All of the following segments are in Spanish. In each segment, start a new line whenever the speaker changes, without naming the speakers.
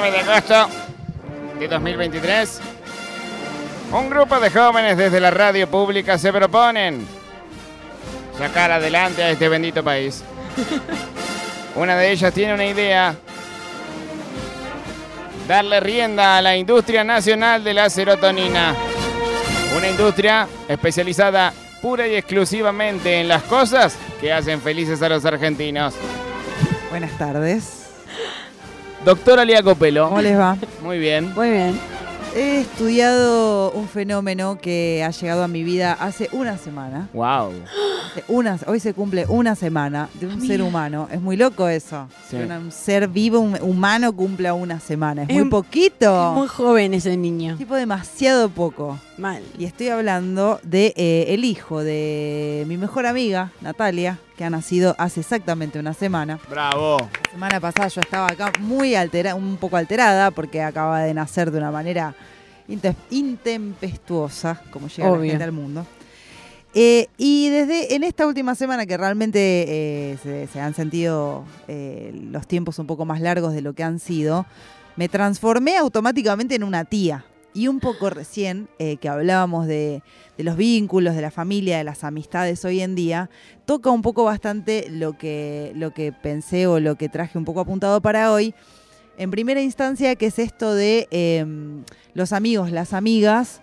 9 de agosto de 2023, un grupo de jóvenes desde la radio pública se proponen sacar adelante a este bendito país. Una de ellas tiene una idea, darle rienda a la industria nacional de la serotonina. Una industria especializada pura y exclusivamente en las cosas que hacen felices a los argentinos.
Buenas tardes.
Doctora Lía Copelo.
¿Cómo les va?
Muy bien.
Muy bien.
He estudiado un fenómeno que ha llegado a mi vida hace una semana.
Wow.
Hace una- hoy se cumple una semana de un ser humano. Es muy loco eso.
Sí.
Que una- un ser vivo, un humano, cumpla una semana. Es,
Es
muy
un-
poquito.
Muy joven ese niño.
Tipo demasiado poco.
Mal.
Y estoy hablando de eh, el hijo de mi mejor amiga, Natalia, que ha nacido hace exactamente una semana.
Bravo.
La semana pasada yo estaba acá muy alterada, un poco alterada, porque acaba de nacer de una manera inte- intempestuosa, como llega la
Obvio.
gente al mundo. Eh, y desde en esta última semana que realmente eh, se, se han sentido eh, los tiempos un poco más largos de lo que han sido, me transformé automáticamente en una tía. Y un poco recién eh, que hablábamos de, los vínculos, de la familia, de las amistades hoy en día, toca un poco bastante lo que, lo que pensé o lo que traje un poco apuntado para hoy. En primera instancia, que es esto de eh, los amigos, las amigas,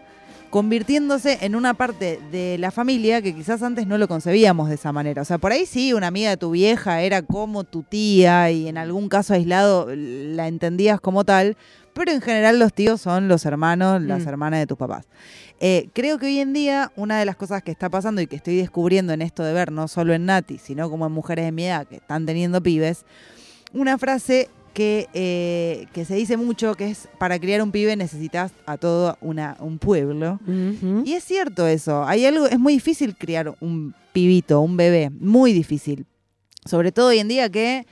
convirtiéndose en una parte de la familia que quizás antes no lo concebíamos de esa manera. O sea, por ahí sí, una amiga de tu vieja era como tu tía y en algún caso aislado la entendías como tal, pero en general los tíos son los hermanos, las
Mm.
hermanas de tus papás. Eh, creo que hoy en día una de las cosas que está pasando y que estoy descubriendo en esto de ver, no solo en Nati, sino como en mujeres de mi edad que están teniendo pibes, una frase que, eh, que se dice mucho, que es para criar un pibe necesitas a todo una, un pueblo. Y es cierto eso, hay algo, es muy difícil criar un pibito, un bebé, muy difícil. Sobre todo hoy en día que,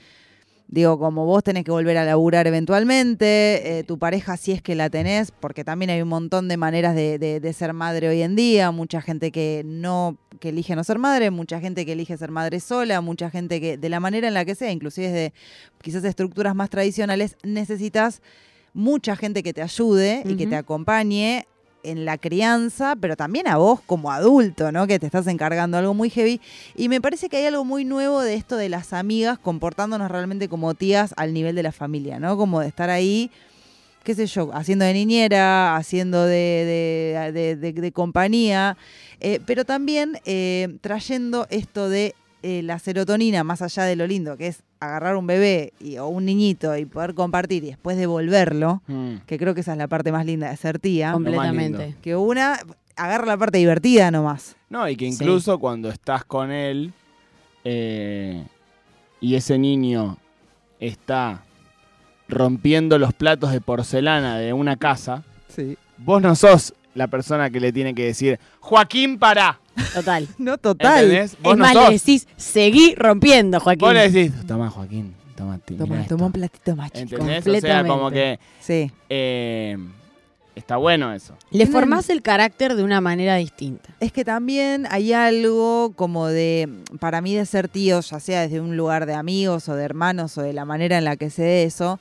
digo, como vos tenés que volver a laburar eventualmente, eh, tu pareja si es que la tenés, porque también hay un montón de maneras de, de- de ser madre hoy en día, mucha gente que no, que elige no ser madre, mucha gente que elige ser madre sola, mucha gente que, de la manera en la que sea, inclusive desde quizás estructuras más tradicionales, necesitas mucha gente que te ayude y que te acompañe en la crianza, pero también a vos como adulto, ¿no? Que te estás encargando algo muy heavy. Y me parece que hay algo muy nuevo de esto de las amigas comportándonos realmente como tías al nivel de la familia, ¿no? Como de estar ahí, qué sé yo, haciendo de niñera, haciendo de, de- de- de- de compañía, eh, pero también eh, trayendo esto de eh, la serotonina, más allá de lo lindo, que es agarrar un bebé y, o un niñito y poder compartir y después devolverlo,
Mm.
que creo que esa es la parte más linda de ser tía.
Completamente.
Que una agarra la parte divertida nomás.
No, y que
Sí.
incluso cuando estás con él eh, y ese niño está rompiendo los platos de porcelana de una casa,
Sí.
vos no sos la persona que le tiene que decir, Joaquín, pará.
Total.
No, total.
¿Entendés? Vos
es
no
más,
sos.
le decís, seguí rompiendo, Joaquín.
Vos le decís, toma Joaquín, toma,
Toma, toma
esto".
un platito más chico.
¿Entendés? O sea, como que
Sí.
eh, está bueno eso.
Le formás el carácter de una manera distinta.
Es que también hay algo como de, para mí, de ser tíos, ya sea desde un lugar de amigos o de hermanos o de la manera en la que se dé eso,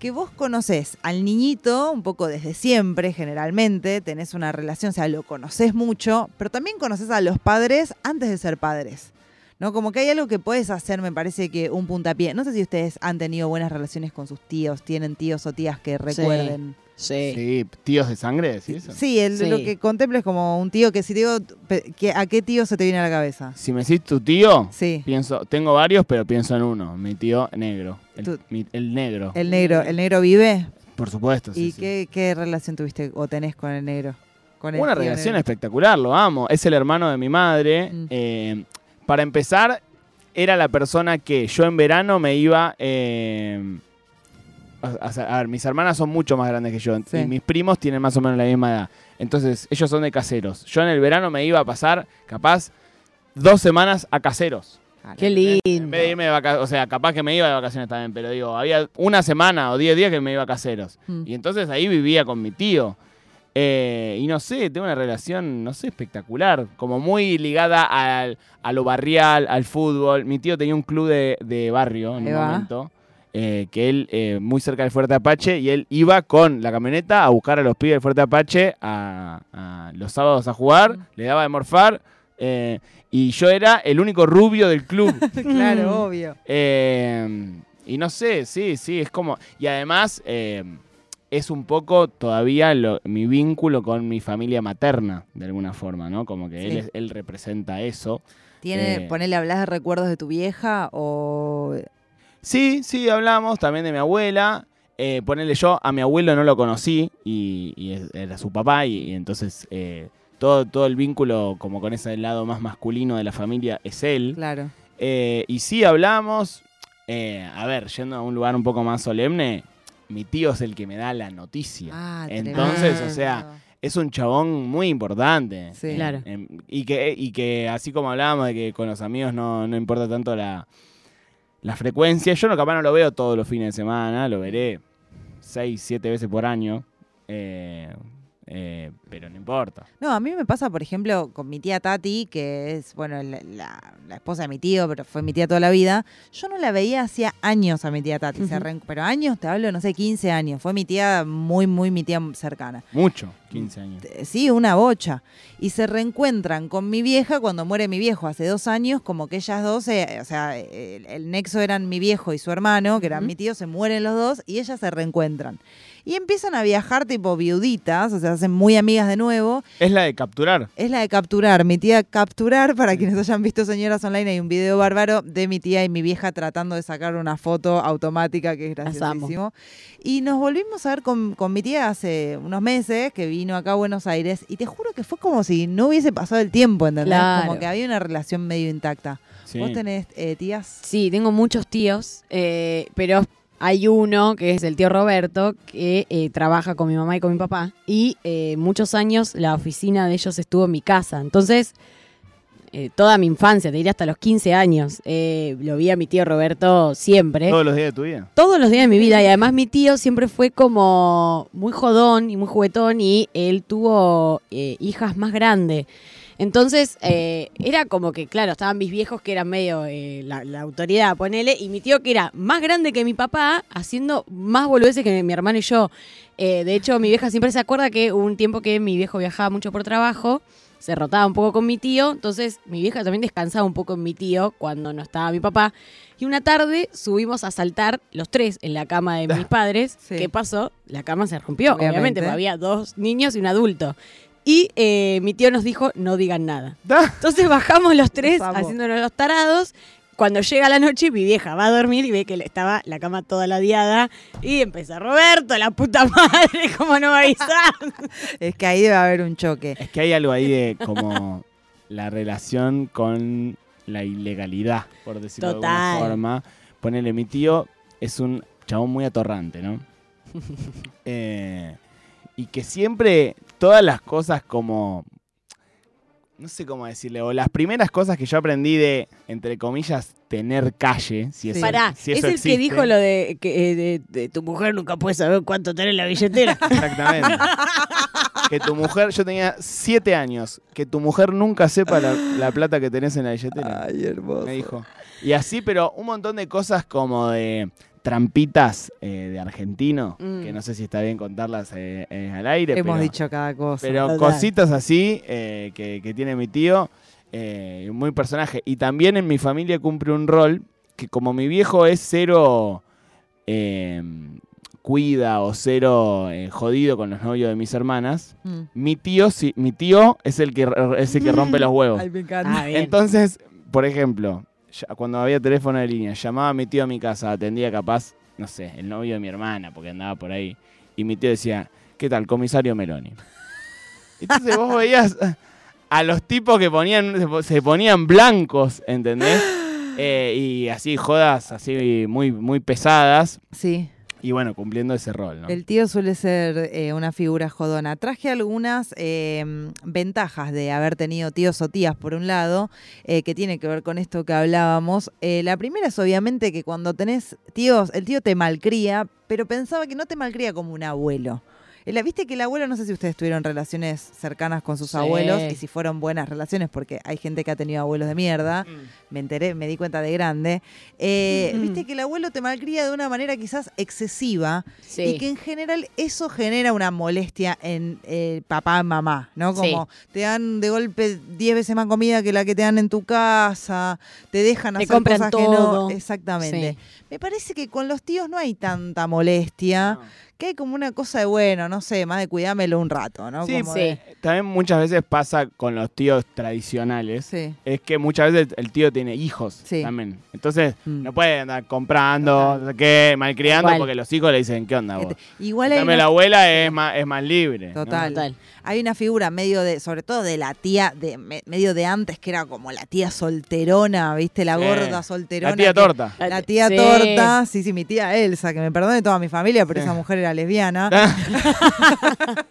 que vos conoces al niñito un poco desde siempre, generalmente, tenés una relación, o sea, lo conoces mucho, pero también conoces a los padres antes de ser padres. ¿No? Como que hay algo que puedes hacer, me parece que un puntapié. No sé si ustedes han tenido buenas relaciones con sus tíos, tienen tíos o tías que recuerden.
Sí.
Sí, tíos de sangre, ¿decís eso?
Sí, el-
Sí.
lo que contemplo es como un tío que si digo, que- ¿a qué tío se te viene a la cabeza?
Si me decís tu tío,
Sí,
pienso, tengo varios, pero pienso en uno, mi tío negro, el,
Tu-
mi- el negro,
el negro, el negro vive.
por supuesto. sí,
¿Y
sí.
Qué, qué relación tuviste o tenés con el negro? Con el
Una relación
negro.
espectacular, lo amo. Es el hermano de mi madre.
Mm.
Eh, para empezar, era la persona que yo en verano me iba... eh, a, ver, mis hermanas son mucho más grandes que yo
Sí.
y mis primos tienen más o menos la misma edad. Entonces, ellos son de caseros. Yo en el verano me iba a pasar, capaz, dos semanas a caseros.
Qué
En
lindo.
vez de irme de vacaciones, o sea, capaz que me iba de vacaciones también, pero digo, había una semana o diez días que me iba a caseros.
Mm.
Y entonces ahí vivía con mi tío. Eh, y no sé, tengo una relación, no sé, espectacular. Como muy ligada al- a lo barrial, al fútbol. Mi tío tenía un club de, de barrio en un momento. eh, que él, eh, muy cerca del Fuerte Apache, y él iba con la camioneta a buscar a los pibes del Fuerte Apache a, a los sábados a jugar, le daba de morfar, eh, y yo era el único rubio del club.
claro, obvio.
Y no sé, sí, sí, es como. Y además, es un poco todavía lo- mi vínculo con mi familia materna, de alguna forma, ¿no? Como que él,
Sí.
él representa eso.
Tiene,
Eh.
ponele, hablas de recuerdos de tu vieja o
Sí, sí, hablamos también de mi abuela. Eh, ponerle yo, a mi abuelo no lo conocí y, era su papá y, y entonces eh, todo, todo el vínculo como con ese lado más masculino de la familia es él.
claro.
Eh, y sí hablamos, a ver, yendo a un lugar un poco más solemne, mi tío es el que me da la noticia.
Ah,
Entonces,
tremendo.
o sea, es un chabón muy importante.
Sí.
Claro.
y, que, y que así como hablábamos de que con los amigos no, no importa tanto la, la frecuencia, yo no capaz no lo veo todos los fines de semana, lo veré seis, siete veces por año. eh, eh, pero no importa.
No, a mí me pasa, por ejemplo, con mi tía Tati, que es, bueno, la, la- la esposa de mi tío, pero fue mi tía toda la vida. Yo no la veía hacía años a mi tía Tati, se pero años, te hablo, no sé, 15 años. Fue mi tía muy, muy mi tía cercana.
Mucho, 15 años.
Eh, Sí, una bocha. Y se reencuentran con mi vieja cuando muere mi viejo hace dos años, como que ellas dos, eh, o sea, el, el nexo eran mi viejo y su hermano, que eran mi tío, se mueren los dos y ellas se reencuentran. Y empiezan a viajar tipo viuditas, o sea, se hacen muy amigas de nuevo.
Es la de capturar.
Es la de capturar, mi tía capturar, para quienes hayan visto Señoras Online, hay un video bárbaro de mi tía y mi vieja tratando de sacar una foto automática que es graciosísimo. Y nos volvimos a ver con, con mi tía hace unos meses, que vino acá a Buenos Aires, y te juro que fue como si no hubiese pasado el tiempo, ¿entendés?
Claro.
Como que había una relación medio intacta.
Sí.
¿Vos tenés eh, tías?
Sí, tengo muchos tíos, eh, pero hay uno que es el tío Roberto que eh, trabaja con mi mamá y con mi papá y eh, muchos años la oficina de ellos estuvo en mi casa. Entonces, eh, toda mi infancia, te diría hasta los 15 años, lo vi a mi tío Roberto siempre.
Todos los días de tu vida.
todos los días de mi vida y además mi tío siempre fue como muy jodón y muy juguetón y él tuvo hijas más grandes. Entonces eh, era como que, claro, estaban mis viejos que eran medio eh, la, la autoridad, ponele, y mi tío que era más grande que mi papá, haciendo más boludeces que mi hermano y yo. Eh, de hecho, mi vieja siempre se acuerda que hubo un tiempo que mi viejo viajaba mucho por trabajo, se rotaba un poco con mi tío, entonces mi vieja también descansaba un poco en mi tío cuando no estaba mi papá. Y una tarde subimos a saltar los tres en la cama de mis padres.
Sí.
¿Qué pasó? La cama se rompió, obviamente,
Obviamente.
porque había dos niños y un adulto. Y eh, mi tío nos dijo, no digan nada.
Da.
Entonces bajamos los tres haciéndonos los tarados. Cuando llega la noche, mi vieja va a dormir y ve que le- estaba la cama toda ladeada. Y empieza, Roberto, la puta madre, ¿cómo no va a avisar?
Es que ahí debe haber un choque.
Es que hay algo ahí de como la relación con la ilegalidad, por decirlo de alguna forma. Ponele, mi tío es un chabón muy atorrante, ¿no? Eh, y que siempre todas las cosas como... No sé cómo decirle, o las primeras cosas que yo aprendí de, entre comillas, tener calle, si eso,
Pará,
si
es el
existe.
que dijo lo de que eh, de, de tu mujer nunca puede saber cuánto tenés en la billetera.
Exactamente. que tu mujer, yo tenía siete años, que tu mujer nunca sepa la, la plata que tenés en la billetera.
Ay, hermoso.
me dijo. Y así, pero un montón de cosas como de trampitas eh, de argentino,
Mm.
que no sé si está bien contarlas eh, eh, al aire.
Hemos
pero,
dicho cada cosa.
Pero
Total.
cositas así eh, que, que tiene mi tío, eh, muy personaje. Y también en mi familia cumple un rol que como mi viejo es cero eh, cuida o cero eh, jodido con los novios de mis hermanas,
Mm.
mi tío sí, mi tío es el que es el que rompe los huevos.
Ay, me encanta.
Ah.
Entonces, por ejemplo, cuando había teléfono de línea, llamaba a mi tío a mi casa, atendía capaz, no sé, el novio de mi hermana, porque andaba por ahí, y mi tío decía, ¿qué tal, comisario Meloni? Entonces vos veías a los tipos que ponían, se po- se ponían blancos, ¿entendés? Eh, y así, jodas así muy, muy pesadas,
Sí.
Y bueno, cumpliendo ese rol, ¿no?
El tío suele ser eh, una figura jodona. Traje algunas eh, ventajas de haber tenido tíos o tías, por un lado, eh, que tiene que ver con esto que hablábamos. Eh, la primera es obviamente que cuando tenés tíos, el tío te malcría, pero pensaba que no te malcría como un abuelo. El- Viste que el abuelo, no sé si ustedes tuvieron relaciones cercanas con sus
Sí.
abuelos y si fueron buenas relaciones, porque hay gente que ha tenido abuelos de mierda. Me enteré, me di cuenta de grande. Eh,
Mm.
Viste que el abuelo te malcría de una manera quizás excesiva
Sí.
y que en general eso genera una molestia en eh, papá, mamá, ¿no? Como te dan de golpe 10 veces más comida que la que te dan en tu casa, te dejan
Te
hacer
compran
cosas que no. Exactamente. Me parece que con los tíos no hay tanta molestia, que hay como una cosa de bueno, no sé, más de cuidármelo un rato, ¿no?
Sí,
Como
sí.
de-
También muchas veces pasa con los tíos tradicionales.
sí.
Es que muchas veces el tío tiene hijos
Sí.
también. Entonces,
Mm.
no puede andar comprando, no sé qué, malcriando,
Igual.
porque los hijos le dicen, ¿qué onda vos?
Este, Igual hay una-
la abuela es más, es más libre. ¿no?
Total. Hay una figura medio de, sobre todo de la tía, de me- medio de antes, que era como la tía solterona, ¿viste? La
Sí.
gorda solterona.
La tía
que-
torta.
La tía
Sí.
torta, sí, sí, mi tía Elsa, que me perdone toda mi familia, pero
Sí.
esa mujer era lesbiana.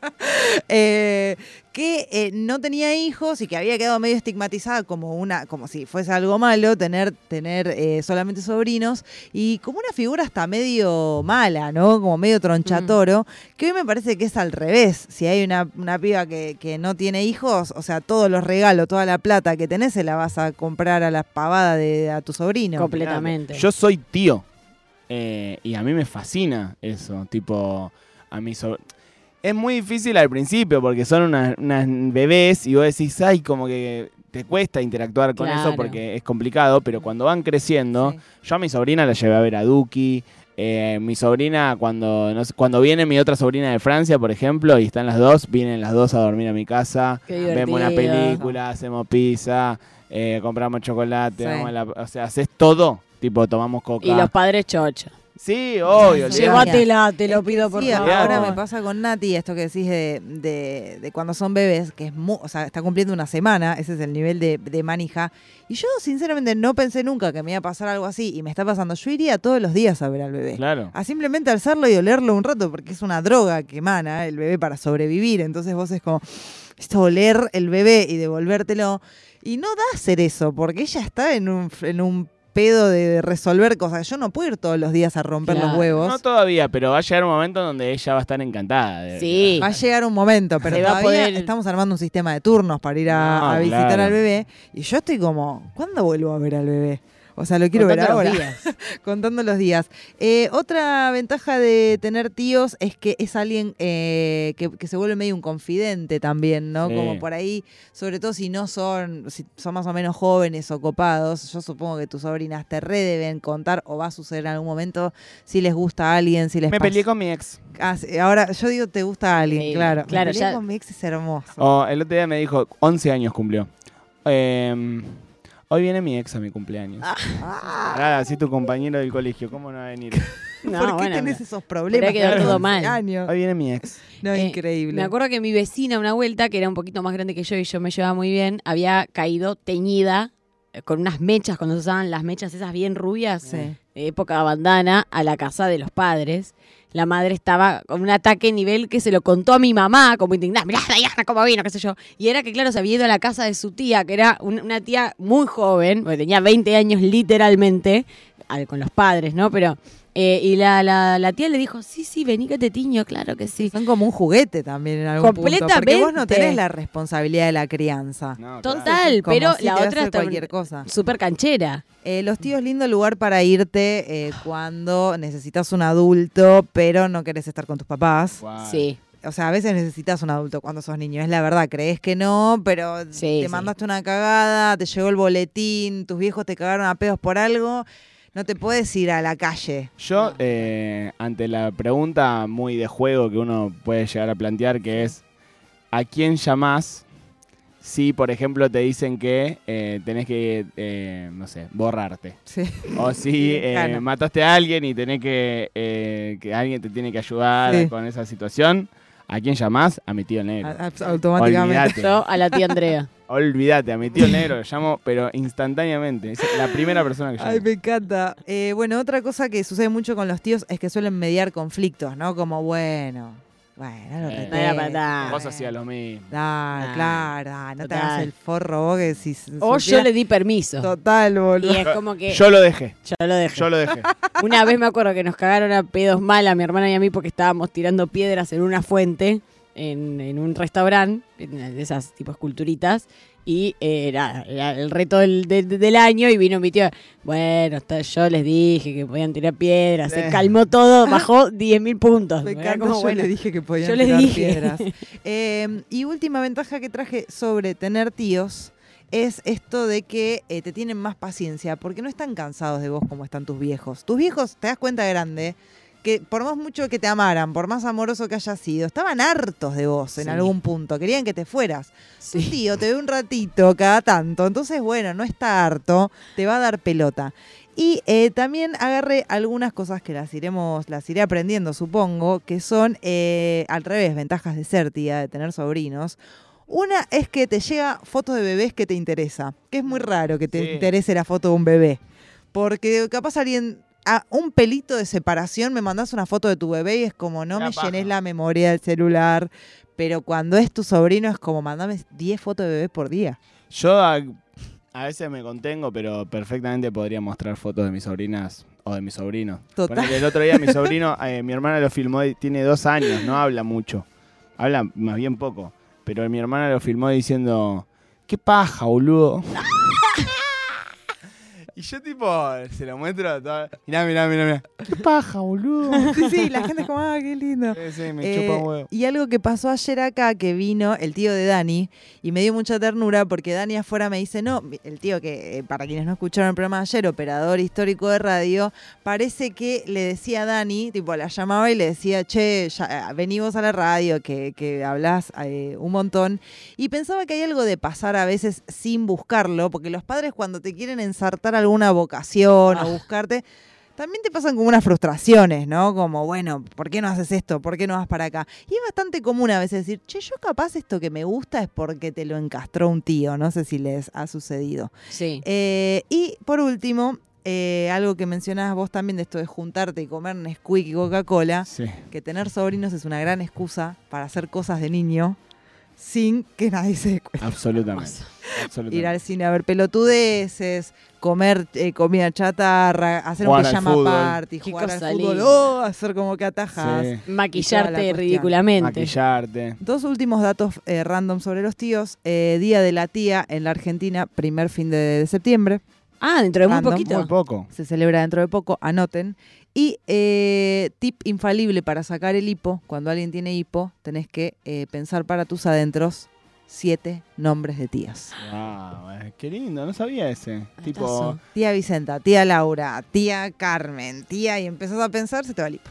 Eh, que eh, no tenía hijos y que había quedado medio estigmatizada como una, como si fuese algo malo tener, tener eh, solamente sobrinos y como una figura hasta medio mala, ¿no? Como medio tronchatoro, que hoy me parece que es al revés. Si hay una, una piba que, que no tiene hijos, o sea, todos los regalos, toda la plata que tenés se la vas a comprar a la pavada de a tu sobrino.
Completamente.
Yo soy tío. eh, y a mí me fascina eso. Tipo, a mí Es muy difícil al principio porque son unas, unas bebés y vos decís, ay, como que te cuesta interactuar con eso porque es complicado, pero cuando van creciendo,
Sí.
yo a mi sobrina la llevé a ver a Duki. eh, mi sobrina, cuando, no sé, cuando viene mi otra sobrina de Francia, por ejemplo, y están las dos, vienen las dos a dormir a mi casa. Vemos una película, hacemos pizza, eh, compramos chocolate,
Sí.
vamos a la- o sea, haces todo. Tipo, tomamos coca.
Y los padres chocho.
Sí, obvio.
Llévatela, te lo pido por
sí,
favor.
ahora me pasa con Nati esto que decís de, de- de cuando son bebés, que es mu- o sea, está cumpliendo una semana, ese es el nivel de, de manija. Y yo sinceramente no pensé nunca que me iba a pasar algo así y me está pasando. Yo iría todos los días a ver al bebé.
Claro.
A simplemente alzarlo y olerlo un rato, porque es una droga que emana el bebé para sobrevivir. Entonces vos es como, esto oler el bebé y devolvértelo. Y no da hacer eso, porque ella está en un, en un pedo de resolver cosas. Yo no puedo ir todos los días a romper los huevos.
No todavía, pero va a llegar un momento donde ella va a estar encantada. de-
Sí.
Va a llegar un momento, pero
Se va a
todavía
poder-
estamos armando un sistema de turnos para ir a,
No,
a visitar
claro.
al bebé. Y yo estoy como, ¿cuándo vuelvo a ver al bebé? O sea, lo quiero ver
Contando los
ahora.
días.
Contando los días. Eh, otra ventaja de tener tíos es que es alguien eh, que, que se vuelve medio un confidente también, ¿no?
Sí.
Como por ahí, sobre todo si no son, si son más o menos jóvenes o copados, yo supongo que tus sobrinas te re deben contar o va a suceder en algún momento si les gusta a alguien, si les
Me peleé con mi ex.
Ah, sí, ahora, yo digo, te gusta a alguien,
Sí,
claro.
claro,
Me peleé
ya-
con mi ex es hermoso.
Oh, el otro día me dijo, 11 años cumplió. Em, hoy viene mi ex a mi cumpleaños.
Ah,
así tu compañero del colegio, ¿cómo no va a venir?
No,
¿Por qué
bueno,
tenés esos problemas?
Pero quedó todo
11
mal.
años?
Hoy viene mi ex.
No,
Eh,
increíble.
Me acuerdo que mi vecina, una vuelta, que era un poquito más grande que yo y yo me llevaba muy bien, había caído teñida con unas mechas, cuando se usaban las mechas esas bien rubias,
Sí.
de época bandana, a la casa de los padres. La madre estaba con un ataque nivel que se lo contó a mi mamá, como indignada, mirá, Diana, cómo vino, qué sé yo. Y era que, claro, se había ido a la casa de su tía, que era un- una tía muy joven, porque tenía 20 años literalmente, al- con los padres, ¿no? Pero, eh, y la, la, la tía le dijo, sí, sí, vení que te tiño, claro que sí.
Son como un juguete también en algún punto. Porque vos no
Completamente.
tenés la responsabilidad de la crianza.
No,
Total,
claro.
Pero
si
la otra está
cualquier cosa.
súper canchera.
Eh, los tíos, lindo lugar para irte eh, cuando necesitas un adulto, pero no querés estar con tus papás.
Sí.
O sea, a veces necesitas un adulto cuando sos niño, es la verdad, crees que no, pero
Sí,
te
sí.
mandaste una cagada, te llegó el boletín, tus viejos te cagaron a pedos por algo, no te puedes ir a la calle.
Yo, eh, ante la pregunta muy de juego que uno puede llegar a plantear, que es, ¿a quién llamás si, por ejemplo, te dicen que eh, tenés que, eh, no sé, borrarte?
Sí.
O si eh,
Lejano.
mataste a alguien y tenés que, eh, que alguien te tiene que ayudar
Sí.
con esa situación, ¿a quién llamás? A mi tío negro.
A- a- automáticamente.
Yo a la tía Andrea.
Olvídate, a mi tío negro lo llamo, pero instantáneamente. Es la primera persona que llamo.
Ay, me encanta. Eh, bueno, otra cosa que sucede mucho con los tíos es que suelen mediar conflictos, ¿no? Como, bueno, Bueno, lo
Eh,
reté.
Vos hacías lo mismo.
Claro, no te hagas el forro vos que si
O yo le di permiso.
Total, boludo.
Y es como que
Yo lo dejé.
yo lo dejé.
Yo lo dejé.
Una vez me acuerdo que nos cagaron a pedos mal a mi hermana y a mí porque estábamos tirando piedras en una fuente en, en un restaurante, de esas tipo esculturitas. Y eh, era el reto del, de- de- del año y vino mi tío. Bueno, está- yo les dije que podían tirar piedras. Se calmó todo, bajó 10.000 puntos.
Me encanta,
como,
yo
bueno,
le dije que podían
yo les
tirar
dije.
piedras. Eh, y última ventaja que traje sobre tener tíos es esto de que eh, te tienen más paciencia, porque no están cansados de vos como están tus viejos. Tus viejos, te das cuenta grande, que por más mucho que te amaran, por más amoroso que hayas sido, estaban hartos de vos en
Sí.
algún punto, querían que te fueras. Tu
Sí.
tío te ve un ratito cada tanto, entonces bueno, no está harto, te va a dar pelota. Y eh, también agarré algunas cosas que las iremos, las iré aprendiendo, supongo, que son eh, al revés, ventajas de ser tía, de tener sobrinos. Una es que te llega fotos de bebés que te interesa, que es muy raro que te
Sí.
interese la foto de un bebé. Porque capaz alguien, a un pelito de separación, me mandas una foto de tu bebé y es como, no
La
me
paja.
llenes la memoria del celular. Pero cuando es tu sobrino es como, mandame 10 fotos de bebés por día.
Yo a, a veces me contengo, pero perfectamente podría mostrar fotos de mis sobrinas o de mi sobrino.
Total.
Ponele, el otro día mi sobrino, eh, mi hermana lo filmó, y tiene dos años, no habla mucho. Habla más bien poco. Pero mi hermana lo filmó diciendo, qué paja, boludo. Y yo tipo, se lo muestro, todo, mirá, mirá, mirá, mirá. Qué paja, boludo.
Sí, sí, la gente es como, ah, qué lindo.
Sí, sí, me
Eh,
chupa un huevo.
y algo que pasó ayer acá, que vino el tío de Dani, y me dio mucha ternura porque Dani afuera me dice, no, el tío que, eh, para quienes no escucharon el programa de ayer, operador histórico de radio, parece que le decía a Dani, tipo, la llamaba y le decía, che, ya, eh, vení vos a la radio, que, que hablas eh, un montón. Y pensaba que hay algo de pasar a veces sin buscarlo, porque los padres cuando te quieren ensartar alguna vocación
Ah.
o buscarte... También te pasan como unas frustraciones, ¿no? Como, bueno, ¿por qué no haces esto? ¿Por qué no vas para acá? Y es bastante común a veces decir, che, yo capaz esto que me gusta es porque te lo encastró un tío. No sé si les ha sucedido.
Sí.
Eh, y por último, eh, algo que mencionabas vos también de esto de juntarte y comer Nesquik y Coca-Cola,
Sí.
que tener sobrinos es una gran excusa para hacer cosas de niño sin que nadie se dé cuenta.
Absolutamente.
Ir al cine a ver pelotudeces, comer eh, comida chatarra, hacer
Jugar
un pijama
fútbol.
party,
Qué
jugar al fútbol, oh, hacer como que atajas.
Sí.
Maquillarte ridículamente.
Maquillarte.
Dos últimos datos eh, random sobre los tíos. Eh, Día de la tía en la Argentina, primer fin de, de septiembre.
Ah, dentro de muy
Random,
poquito.
Muy poco.
Se celebra dentro de poco, anoten. Y eh, tip infalible para sacar el hipo. Cuando alguien tiene hipo, tenés que eh, pensar para tus adentros siete nombres de tías.
Wow, eh, qué lindo, no sabía ese. Tipo.
Tía Vicenta, tía Laura, tía Carmen, tía, y empezás a pensar, se te va el hipo.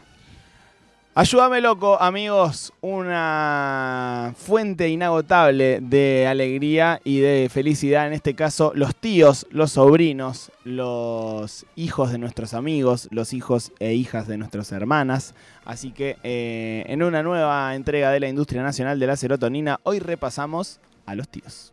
Ayúdame loco, amigos, una fuente inagotable de alegría y de felicidad, en este caso los tíos, los sobrinos, los hijos de nuestros amigos, los hijos e hijas de nuestras hermanas. Así que eh, en una nueva entrega de la Industria Nacional de la Serotonina, hoy repasamos a los tíos.